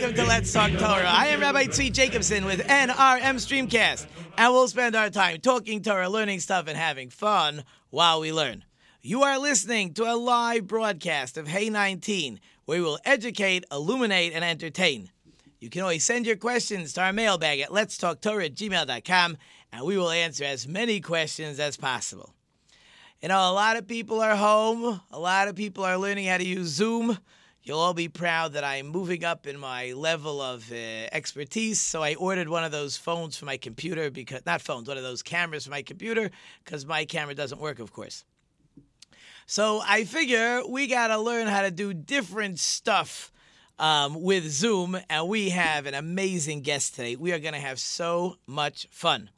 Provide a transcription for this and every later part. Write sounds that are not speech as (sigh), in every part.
welcome to Let's Talk Torah. I am Rabbi Tzvi Jacobson with NRM Streamcast, and we'll spend our time talking Torah, learning stuff, and having fun while we learn. You are listening to a live broadcast of Hey 19, where we will educate, illuminate, and entertain. You can always send your questions to our mailbag at letstalktorah at gmail.com, and we will answer as many questions as possible. You know, a lot of people are home. A lot of people are learning how to use Zoom. You'll all be proud that I'm moving up in my level of uh, expertise. So I ordered one of those phones for my computer because, not phones, one of those cameras for my computer because my camera doesn't work, of course. So I figure we got to learn how to do different stuff um, with Zoom. And we have an amazing guest today. We are going to have so much fun.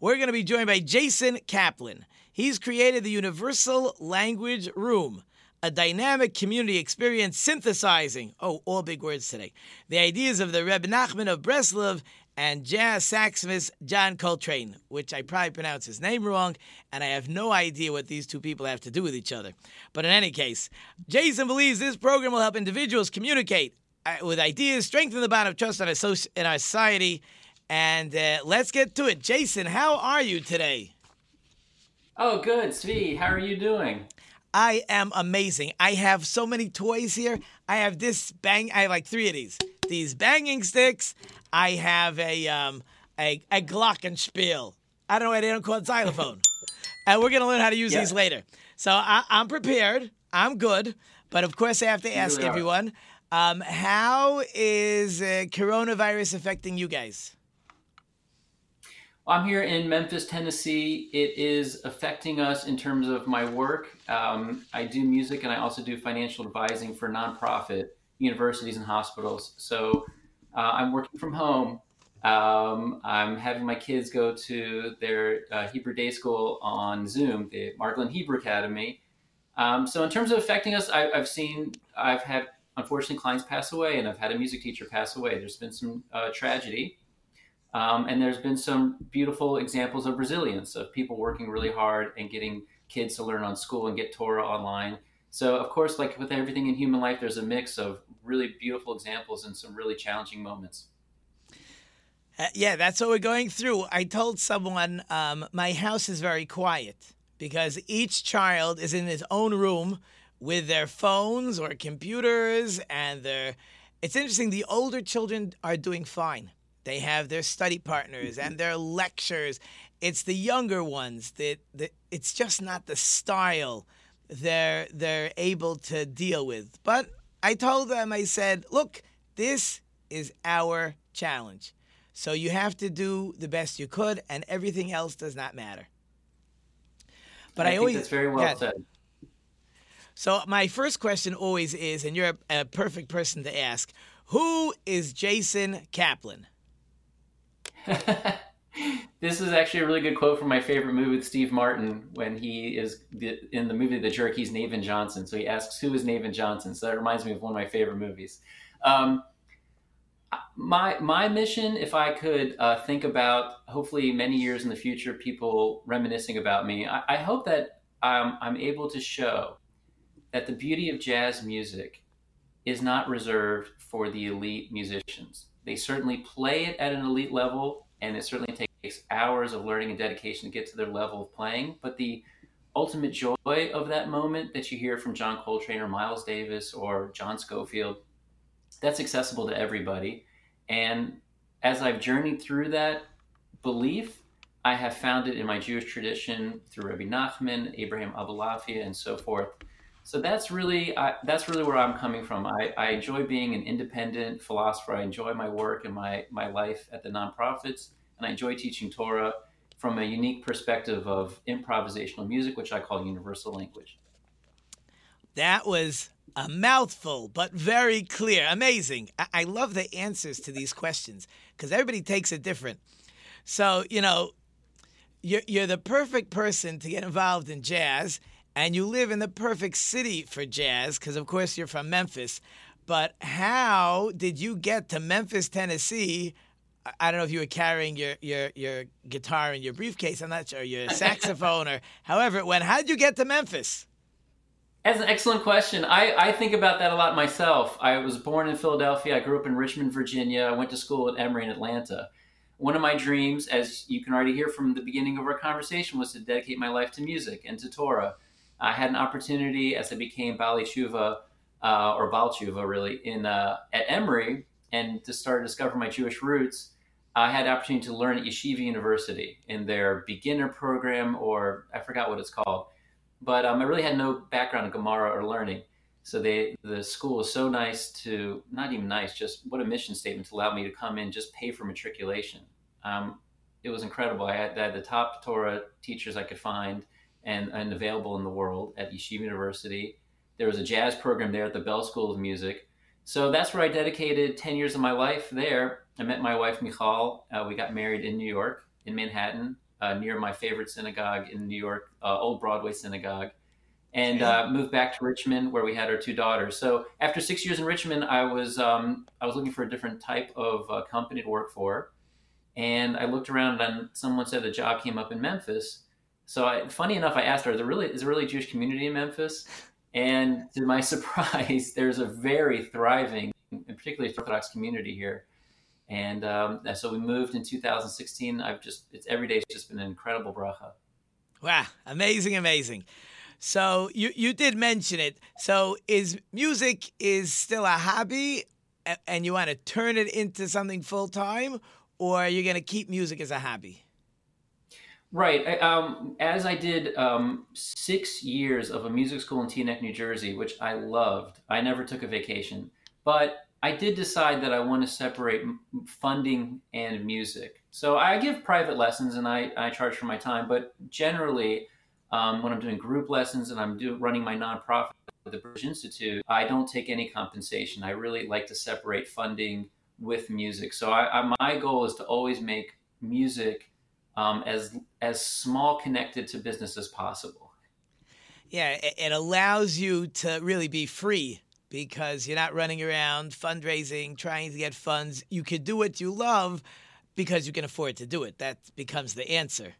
We're going to be joined by Jason Kaplan. He's created the Universal Language Room, a dynamic community experience synthesizing, oh, all big words today, the ideas of the Reb Nachman of Breslov and jazz saxophonist John Coltrane, which I probably pronounced his name wrong, and I have no idea what these two people have to do with each other. But in any case, Jason believes this program will help individuals communicate uh, with ideas, strengthen the bond of trust in our, in our society, and uh, let's get to it. Jason, how are you today? Oh, good, Tzvi. How are you doing? I am amazing. I have so many toys here. I have this bang. I have like three of these. These banging sticks. I have a um a, a glockenspiel. I don't know why they don't call it xylophone. (laughs) and we're gonna learn how to use yeah. these later. So I, am prepared. I'm good. But of course, I have to ask everyone: um, How is uh, coronavirus affecting you guys? I'm here in Memphis, Tennessee. It is affecting us in terms of my work. Um, I do music and I also do financial advising for nonprofit universities and hospitals. So uh, I'm working from home. Um, I'm having my kids go to their uh, Hebrew day school on Zoom, the Margolin Hebrew Academy. Um, so in terms of affecting us, I, have seen, I've had unfortunately clients pass away, and I've had a music teacher pass away. There's been some uh, tragedy. Um, and there's been some beautiful examples of resilience of people working really hard and getting kids to learn on school and get Torah online. So, of course, like with everything in human life, there's a mix of really beautiful examples and some really challenging moments. Uh, yeah, that's what we're going through. I told someone um, my house is very quiet because each child is in his own room with their phones or computers, and they're. It's interesting. The older children are doing fine they have their study partners and their lectures. It's the younger ones that, that it's just not the style they're they're able to deal with. But I told them, I said, look, this is our challenge. So you have to do the best you could, and everything else does not matter. But I, I always that's very well yeah, said. So my first question always is, and you're a, a perfect person to ask, who is Jason Kaplan? (laughs) this is actually a really good quote from my favorite movie with Steve Martin when he is in the movie The Jerk. He's Navin Johnson. So he asks, "Who is Navin Johnson?" So that reminds me of one of my favorite movies. Um, my my mission, if I could uh, think about, hopefully many years in the future, people reminiscing about me, I, I hope that I'm, I'm able to show that the beauty of jazz music is not reserved for the elite musicians they certainly play it at an elite level, and it certainly takes hours of learning and dedication to get to their level of playing. But the ultimate joy of that moment that you hear from John Coltrane or Miles Davis or John Scofield, that's accessible to everybody. And as I've journeyed through that belief, I have found it in my Jewish tradition through Rabbi Nachman, Abraham Abulafia, and so forth so that's really I, that's really where I'm coming from. I, I enjoy being an independent philosopher. I enjoy my work and my my life at the nonprofits, and I enjoy teaching Torah from a unique perspective of improvisational music, which I call universal language. That was A mouthful, but very clear. Amazing. I, I love the answers to these questions because everybody takes it different. So, you know, you're, you're the perfect person to get involved in jazz, and you live in the perfect city for jazz because, of course, you're from Memphis. But how did you get to Memphis, Tennessee? I- don't know if you were carrying your, your, your guitar in your briefcase. I'm not sure, your (laughs) saxophone or however it went. How did you get to Memphis? That's an excellent question. I, I think about that a lot myself. I was born in Philadelphia. I grew up in Richmond, Virginia. I went to school at Emory in Atlanta. One of my dreams, as you can already hear from the beginning of our conversation, was to dedicate my life to music and to Torah. I had an opportunity as I became Bali Tshuva, uh, or Baal Tshuva really, in, uh, at Emory, and to start to discover my Jewish roots. I had the opportunity to learn at Yeshiva University in their beginner program, or I forgot what it's called but um, I really had no background in Gemara or learning. So they, the school was so nice to, not even nice, just what a mission statement to allow me to come in, just pay for matriculation. Um, it was incredible. I had, I had, the top Torah teachers I could find and, and available in the world at Yeshiva University. There was a jazz program there at the Belz School of Music. So that's where I dedicated 10 years of my life there. I met my wife, Michal. Uh, we got married in New York, in Manhattan uh, near my favorite synagogue in New York, uh, Old Broadway Synagogue, and uh, moved back to Richmond where we had our two daughters. So after six years in Richmond, I was um, I was looking for a different type of uh, company to work for, and I looked around and someone said the job came up in Memphis. So I, funny enough, I asked her, "Is there really is there really a Jewish community in Memphis?" And to my (laughs) surprise, there's a very thriving, and particularly Orthodox community here and um, so we moved in 2016. I've just it's every day. It's just been an incredible bracha. Wow, amazing, amazing. So you you did mention it. So is music is still a hobby, and you want to turn it into something full time, or are you going to keep music as a hobby? Right. Um, as I did um, six years of a music school in Teaneck, New Jersey, which I loved. I never took a vacation, but I did decide that I want to separate funding and music. So I give private lessons and I, I charge for my time, but generally, um, when I'm doing group lessons and I'm do, running my nonprofit, the Bridge Institute, I don't take any compensation. I really like to separate funding with music. So I, I, my goal is to always make music um, as as small connected to business as possible. Yeah, it allows you to really be free because you're not running around fundraising, trying to get funds. You could do what you love because you can afford to do it. That becomes the answer.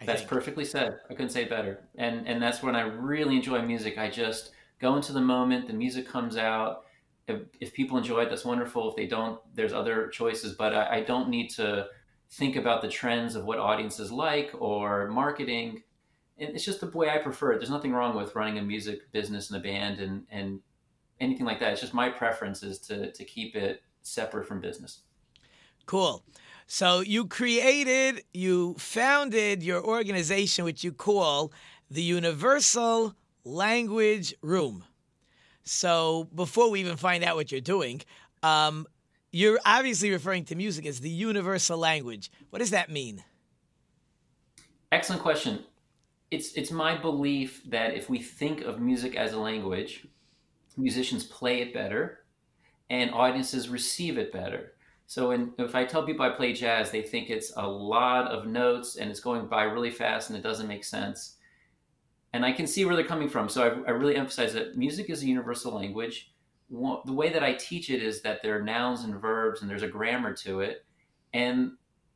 I that's think. perfectly said. I couldn't say it better. And and that's when I really enjoy music. I just go into the moment. The music comes out. If, if people enjoy it, that's wonderful. If they don't, there's other choices. But I, I don't need to think about the trends of what audiences like or marketing. And it's just the way I prefer it. There's nothing wrong with running a music business and a band and and anything like that. It's just my preference is to to keep it separate from business. Cool. So you created, you founded your organization, which you call the Universal Language Room. So before we even find out what you're doing, um, you're obviously referring to music as the universal language. What does that mean? Excellent question. It's it's my belief that if we think of music as a language, musicians play it better and audiences receive it better. So when, if I tell people I play jazz, they think it's a lot of notes and it's going by really fast and it doesn't make sense. And I can see where they're coming from. So I, I really emphasize that music is a universal language. The way that I teach it is that there are nouns and verbs and there's a grammar to it. And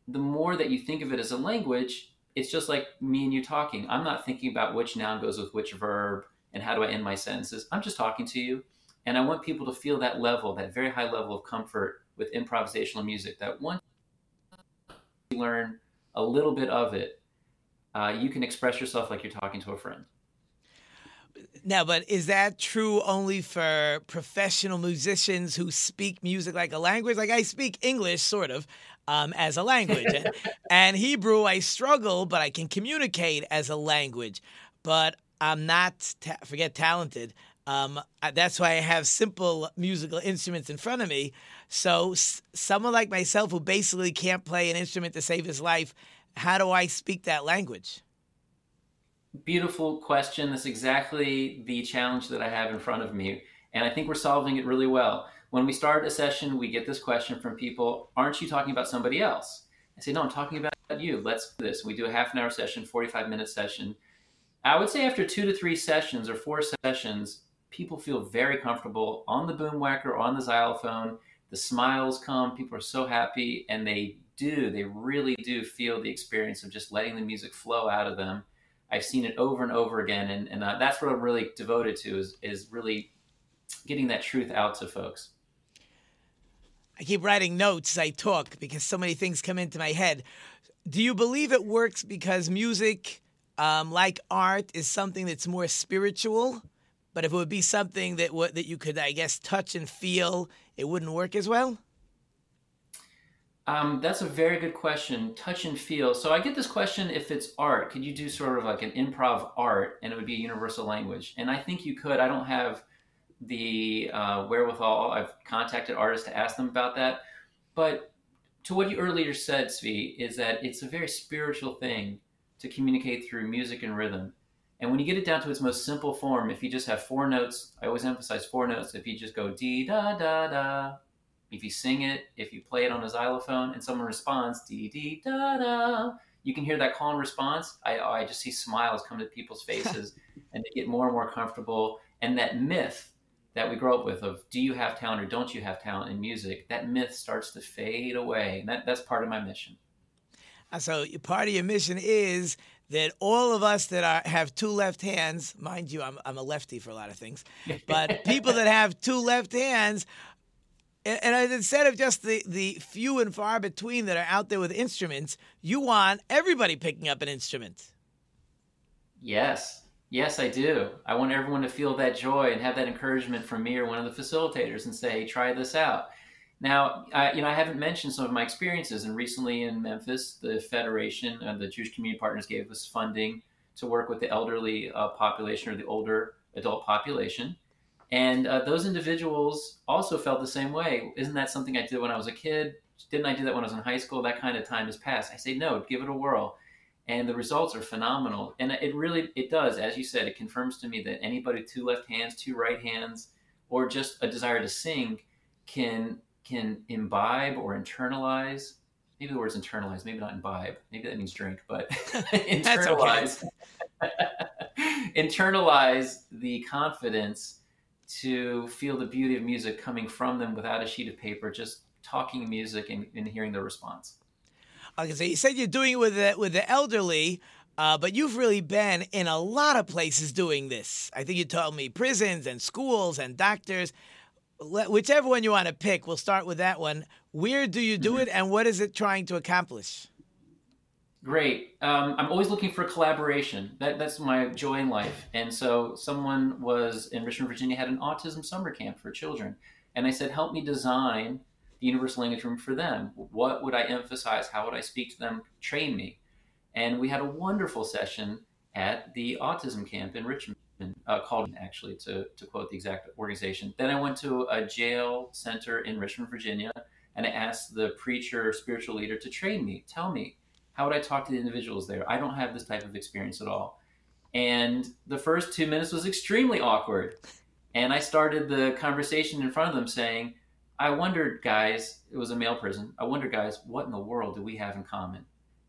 the more that you think of it as a language, it's just like me and you talking. I'm not thinking about which noun goes with which verb and how do I end my sentences. I'm just talking to you. And I want people to feel that level, that very high level of comfort with improvisational music, that once you learn a little bit of it, uh, you can express yourself like you're talking to a friend. Now, but is that true only for professional musicians who speak music like a language? Like I speak English, sort of, um, as a language, and, (laughs) and Hebrew I struggle, but I can communicate as a language. But I'm not ta- forget talented. Um, that's why I have simple musical instruments in front of me. So s- someone like myself who basically can't play an instrument to save his life, how do I speak that language? Beautiful question. That's exactly the challenge that I have in front of me. And I think we're solving it really well. When we start a session, we get this question from people Aren't you talking about somebody else? I say, No, I'm talking about you. Let's do this. We do a half an hour session, 45 minute session. I would say after two to three sessions or four sessions, people feel very comfortable on the boom whacker, on the xylophone. The smiles come, people are so happy, and they do, they really do feel the experience of just letting the music flow out of them. I've seen it over and over again, and, and uh, that's what I'm really devoted to is, is really getting that truth out to folks. I keep writing notes as I talk because so many things come into my head. Do you believe it works because music, um, like art, is something that's more spiritual? But if it would be something that w- that you could, I guess, touch and feel, it wouldn't work as well. Um, that's a very good question. Touch and feel. So I get this question: if it's art, could you do sort of like an improv art, and it would be a universal language? And I think you could. I don't have the uh, wherewithal. I've contacted artists to ask them about that. But to what you earlier said, Tzvi, is that it's a very spiritual thing to communicate through music and rhythm. And when you get it down to its most simple form, if you just have four notes, I always emphasize four notes. If you just go dee da da da, if you sing it, if you play it on a xylophone and someone responds dee dee da da, you can hear that call and response. I, I just see smiles come to people's (laughs) faces and they get more and more comfortable. And that myth that we grow up with of do you have talent or don't you have talent in music, that myth starts to fade away. And that, that's part of my mission. Uh, so part of your mission is that all of us that are, have two left hands, mind you, I'm, I'm a lefty for a lot of things, (laughs) but people that have two left hands, and, and instead of just the, the few and far between that are out there with instruments, you want everybody picking up an instrument. Yes, yes, I do. I want everyone to feel that joy and have that encouragement from me or one of the facilitators and say, hey, try this out. Now, I, you know, I haven't mentioned some of my experiences, and recently in Memphis, the Federation and the Jewish Community Partners gave us funding to work with the elderly uh, population or the older adult population, and uh, those individuals also felt the same way. Isn't that something I did when I was a kid? Didn't I do that when I was in high school? That kind of time has passed. I say no, give it a whirl, and the results are phenomenal. And it really, it does, as you said, it confirms to me that anybody with two left hands, two right hands, or just a desire to sing can can imbibe or internalize maybe the word's internalize maybe not imbibe maybe that means drink but (laughs) (laughs) internalize (laughs) internalize the confidence to feel the beauty of music coming from them without a sheet of paper just talking music and, and hearing the response okay so you said you're doing it with the, with the elderly uh, but you've really been in a lot of places doing this. I think you told me prisons and schools and doctors whichever one you want to pick, we'll start with that one. Where do you do mm-hmm. it, and what is it trying to accomplish? Great. Um, I'm always looking for collaboration. That, that's my joy in life. And so, someone was in Richmond, Virginia, had an autism summer camp for children, and I said, "Help me design the universal language room for them. What would I emphasize? How would I speak to them? Train me." And we had a wonderful session at the autism camp in Richmond uh, called actually to, to quote the exact organization. Then I went to a jail center in Richmond, Virginia, and I asked the preacher, spiritual leader, to train me. Tell me, how would I talk to the individuals there? I don't have this type of experience at all. And the first two minutes was extremely awkward. And I started the conversation in front of them saying, I wondered, guys, it was a male prison. I wondered, guys, what in the world do we have in common?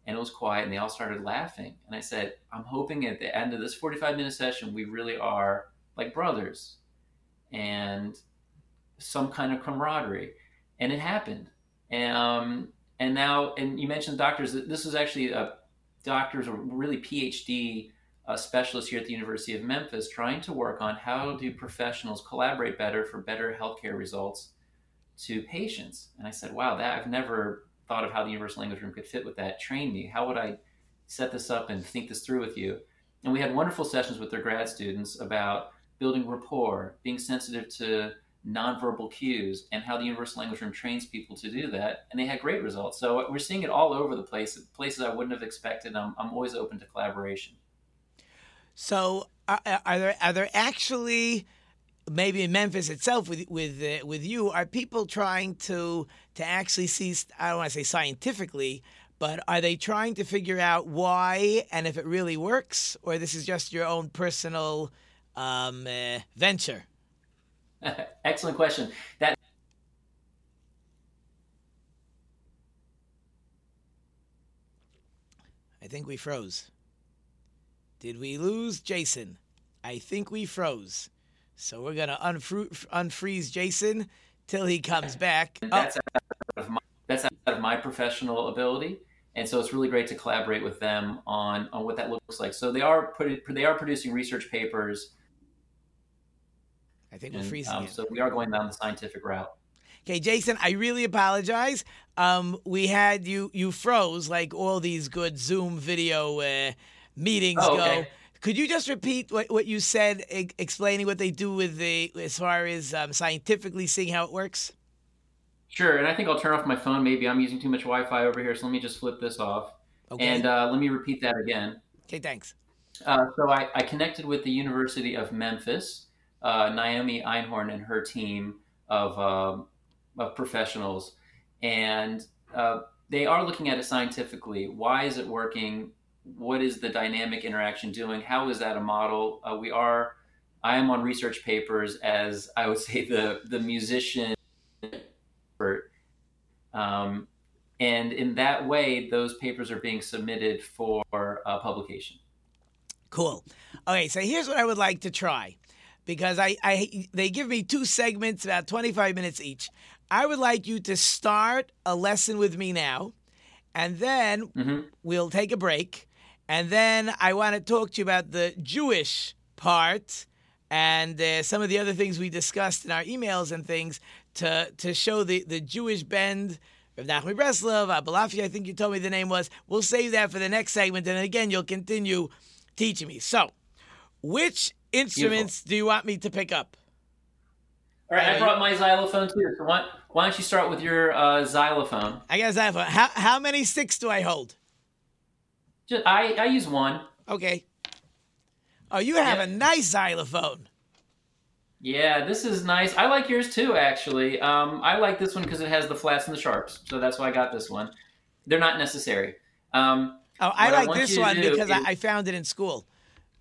and it was quiet and they all started laughing and i said i'm hoping at the end of this 45 minute session we really are like brothers and some kind of camaraderie and it happened and um, and now and you mentioned doctors this was actually a doctors or really phd uh, specialists here at the university of memphis trying to work on how do professionals collaborate better for better healthcare results to patients. And i said wow that i've never thought of how the universal language room could fit with that. Train me. How would i set this up and think this through with you? And we had wonderful sessions with their grad students about building rapport being sensitive to nonverbal cues and how the universal language room trains people to do that and they had great results. So we're seeing it all over the place places i wouldn't have expected. I'm, I'm always open to collaboration. So are, are there are there actually maybe in Memphis itself with with uh, with you are people trying to to actually see I don't want to say scientifically but are they trying to figure out why and if it really works, or this is just your own personal um, uh, venture? (laughs) Excellent question. That I think we froze. Did we lose Jason? I think we froze. So we're gonna unfru- unfreeze Jason till he comes back. Oh, that's out of my, that's out of my professional ability, and so it's really great to collaborate with them on on what that looks like. So they are put, they are producing research papers. I think we're and, freezing um, so we are going down the scientific route. Okay, Jason, I really apologize. Um, we had you you froze like all these good Zoom video uh, meetings Oh, go. okay. Could you just repeat what, what you said, e- explaining what they do with the as far as um, scientifically seeing how it works? Sure, and I think I'll turn off my phone. Maybe I'm using too much Wi-Fi over here, so let me just flip this off. Okay. And uh, let me repeat that again. okay, thanks. Uh, so I, I connected with the University of Memphis, uh, Naomi Einhorn and her team of, um, of professionals, and uh, they are looking at it scientifically. Why is it working? What is the dynamic interaction doing? How is that a model? Uh, we are. I am on research papers as I would say the the musician expert. Um, and in that way, those papers are being submitted for uh, publication. Cool. Okay, so here's what I would like to try, because I, I they give me two segments, about 25 minutes each. I would like you to start a lesson with me now, and then Mhm. we'll take a break, and then I want to talk to you about the Jewish part and uh, some of the other things we discussed in our emails and things to to show the the Jewish bend. Of Nachmi Breslov, Abalafi, I think you told me the name was. We'll save that for the next segment, and again, you'll continue teaching me. So, which instruments do you want me to pick up? All right, I brought my xylophone too. So why, why don't you start with your uh, xylophone? I guess I have. How how many sticks do I hold? Just, I, I use one. Okay. Oh, you have Yeah. a nice xylophone. Yeah, this is nice. I like yours too, actually. Um, I like this one because it has the flats and the sharps, so that's why I got this one. They're not necessary. Um, Oh, I What I like this one because is- I, I found it in school,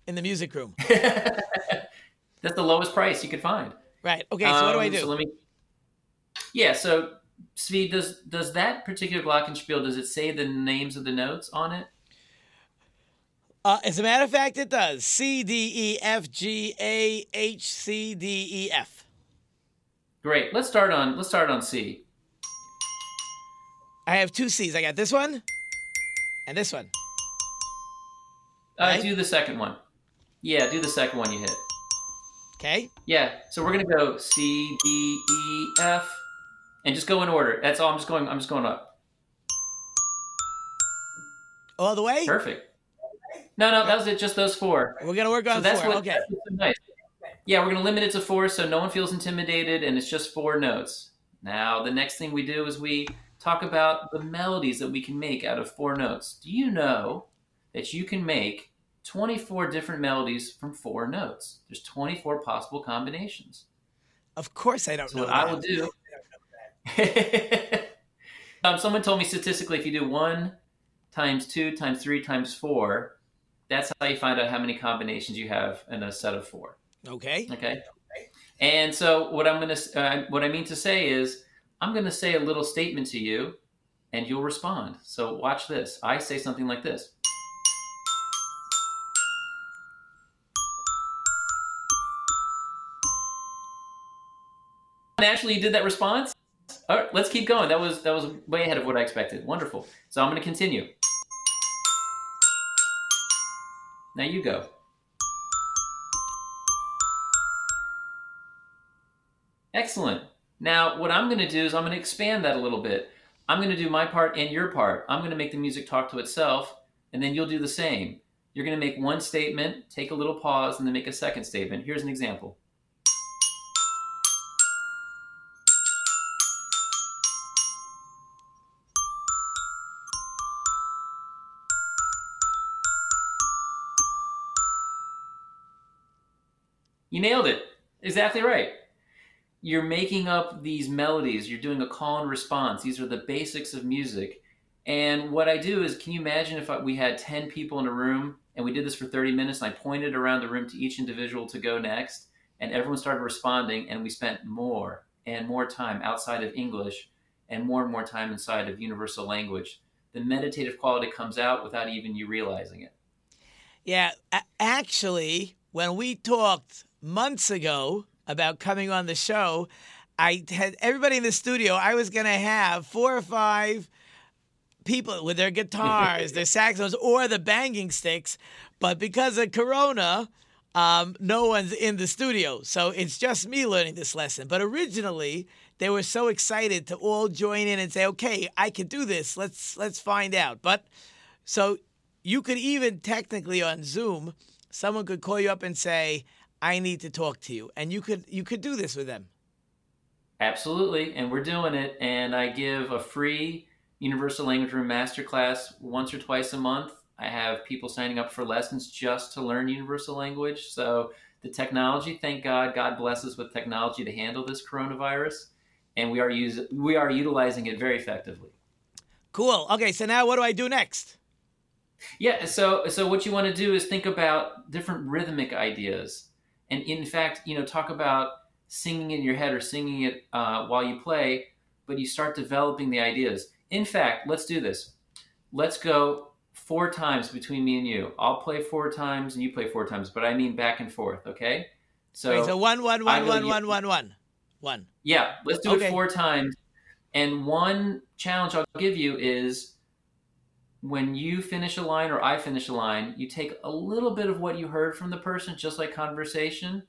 in the music room. (laughs) that's the lowest price you could find. Right. Okay. So what do I Um, do? So let me. Yeah. So Tzvi, does does that particular glockenspiel does it say the names of the notes on it? Uh, as a matter of fact, it does. C D E F G A H C D E F. Great. Let's start on let's start on C. I have two C's. I got this one and this one. Uh, Right. Do the second one. Yeah, do the second one you hit. Okay. Yeah. So we're gonna go C D E F, and just go in order. That's all. I'm just going. I'm just going up. All the way. Perfect. No, no, that was it. Just those four. We're gonna work So on that's four. what. okay. that's so nice. Yeah, we're gonna limit it to four, so no one feels intimidated, and it's just four notes. Now, the next thing we do is we talk about the melodies that we can make out of four notes. Do you know that you can make 24 different melodies from four notes? There's 24 possible combinations. Of course, I don't So know. what I will do. (laughs) um, someone told me statistically, if you do one times two times three times four, that's how you find out how many combinations you have in a set of four. Okay. Okay. And so what I'm gonna uh, what I mean to say is I'm gonna say a little statement to you, and you'll respond. So watch this. I say something like this. Naturally, you did that response. All right, let's keep going. That was that was way ahead of what I expected. Wonderful. So I'm going to continue. Now you go. Excellent. Now, what I'm going to do is I'm going to expand that a little bit. I'm going to do my part and your part. I'm going to make the music talk to itself, and then you'll do the same. You're going to make one statement, take a little pause, and then make a second statement. Here's an example. You nailed it. Exactly right. You're making up these melodies. You're doing a call and response. These are the basics of music. And what I do is, can you imagine if we had 10 people in a room and we did this for 30 minutes and I pointed around the room to each individual to go next and everyone started responding and we spent more and more time outside of English and more and more time inside of universal language. The meditative quality comes out without even you realizing it. Yeah, actually, when we talked months ago about coming on the show, I had everybody in the studio. I was going to have four or five people with their guitars, their (laughs) saxophones, or the banging sticks. But because of Corona, um, no one's in the studio. So it's just me learning this lesson. But originally, they were so excited to all join in and say, okay, I can do this. Let's let's find out. But so you could even technically on Zoom, someone could call you up and say, I need to talk to you. And you could you could do this with them. Absolutely. And we're doing it. And I give a free Universal Language Room Masterclass once or twice a month. I have people signing up for lessons just to learn Universal Language. So the technology, thank God, God bless us with technology to handle this coronavirus, and we are use, we are utilizing it very effectively. Cool. Okay, so now what do I do next? Yeah, so so what you want to do is think about different rhythmic ideas, and in fact, you know, talk about singing in your head or singing it uh, while you play, but you start developing the ideas. In fact, let's do this. Let's go four times between me and you. I'll play four times and you play four times, but I mean back and forth, okay? So, Wait, so one, one, one, one, one, one, one, one. Yeah, let's do okay. it four times. And one challenge I'll give you is when you finish a line or I finish a line, you take a little bit of what you heard from the person, just like conversation,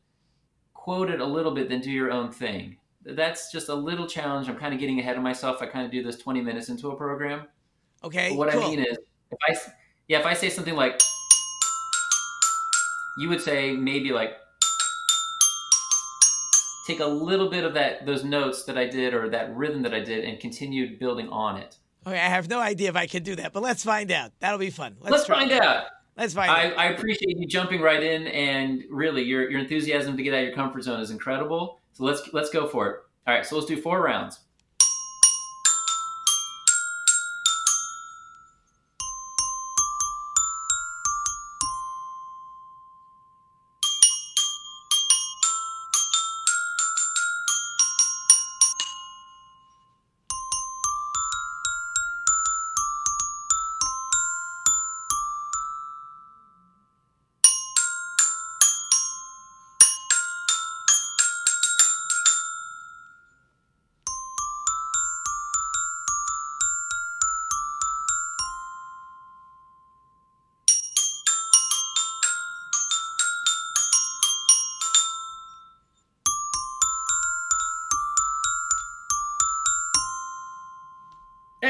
quote it a little bit, then do your own thing that's just a little challenge. I'm kind of getting ahead of myself. I kind of do this 20 minutes into a program. Okay. But what cool. I mean is, if I yeah, if I say something like, you would say maybe like, take a little bit of that those notes that I did or that rhythm that I did and continue building on it. Okay, I have no idea if I can do that, but let's find out. That'll be fun. Let's, let's find out. Let's find I, out. I appreciate you jumping right in, and really, your your enthusiasm to get out of your comfort zone is incredible. So let's let's go for it. All right, so let's do four rounds.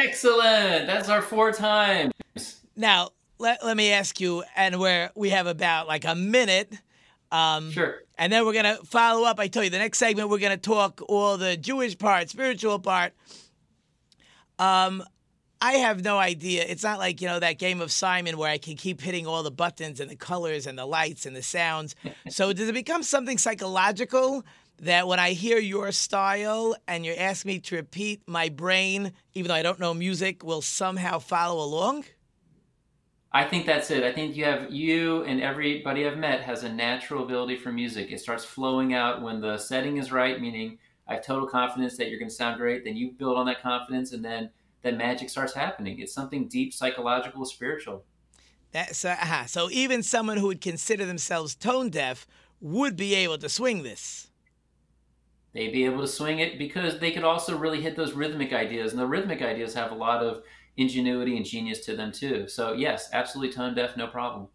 Excellent. That's our four times. Now, let, let me ask you, and where we have about like a minute. Um, sure. And then we're going to follow up. I tell you, the next segment, we're going to talk all the Jewish part, spiritual part. Um, I have no idea. It's not like, you know, that game of Simon where I can keep hitting all the buttons and the colors and the lights and the sounds. (laughs) so does it become something psychological that when I hear your style and you ask me to repeat, my brain, even though I don't know music, will somehow follow along? I think that's it. I think you have you and everybody I've met has a natural ability for music. It starts flowing out when the setting is right, meaning I have total confidence that you're going to sound great. Then you build on that confidence, and then that magic starts happening. It's something deep, psychological, spiritual. That's uh, so even someone who would consider themselves tone deaf would be able to swing this they'd be able to swing it because they could also really hit those rhythmic ideas. And the rhythmic ideas have a lot of ingenuity and genius to them too. So yes, absolutely tone deaf, no problem.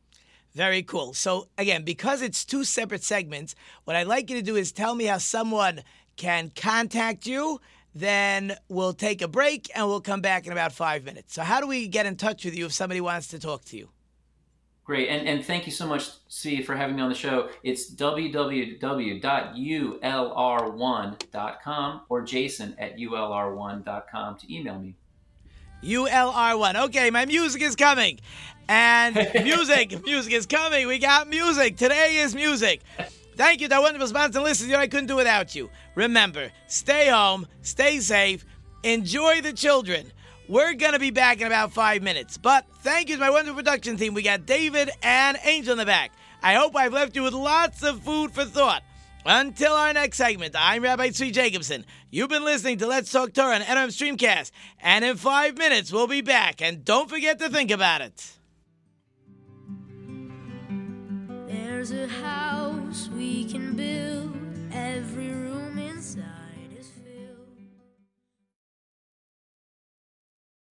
Very cool. So again, because it's two separate segments, what I'd like you to do is tell me how someone can contact you. Then we'll take a break and we'll come back in about five minutes. So, how do we get in touch with you if somebody wants to talk to you? Great. And, and thank you so much, Tzvi, for having me on the show. It's www.ulr1.com or jason at ulr1.com to email me. ULR1. Okay, my music is coming. And (laughs) music, music is coming. We got music. Today is music. Thank you to our wonderful sponsor listeners. I couldn't do without you. Remember, stay home, stay safe, enjoy the children. We're going to be back in about five minutes. But thank you to my wonderful production team. We got David and Angel in the back. I hope I've left you with lots of food for thought. Until our next segment, I'm Rabbi Tzvi Jacobson. You've been listening to Let's Talk Torah on NRM Streamcast. And in five minutes, we'll be back. And don't forget to think about it. There's a house we can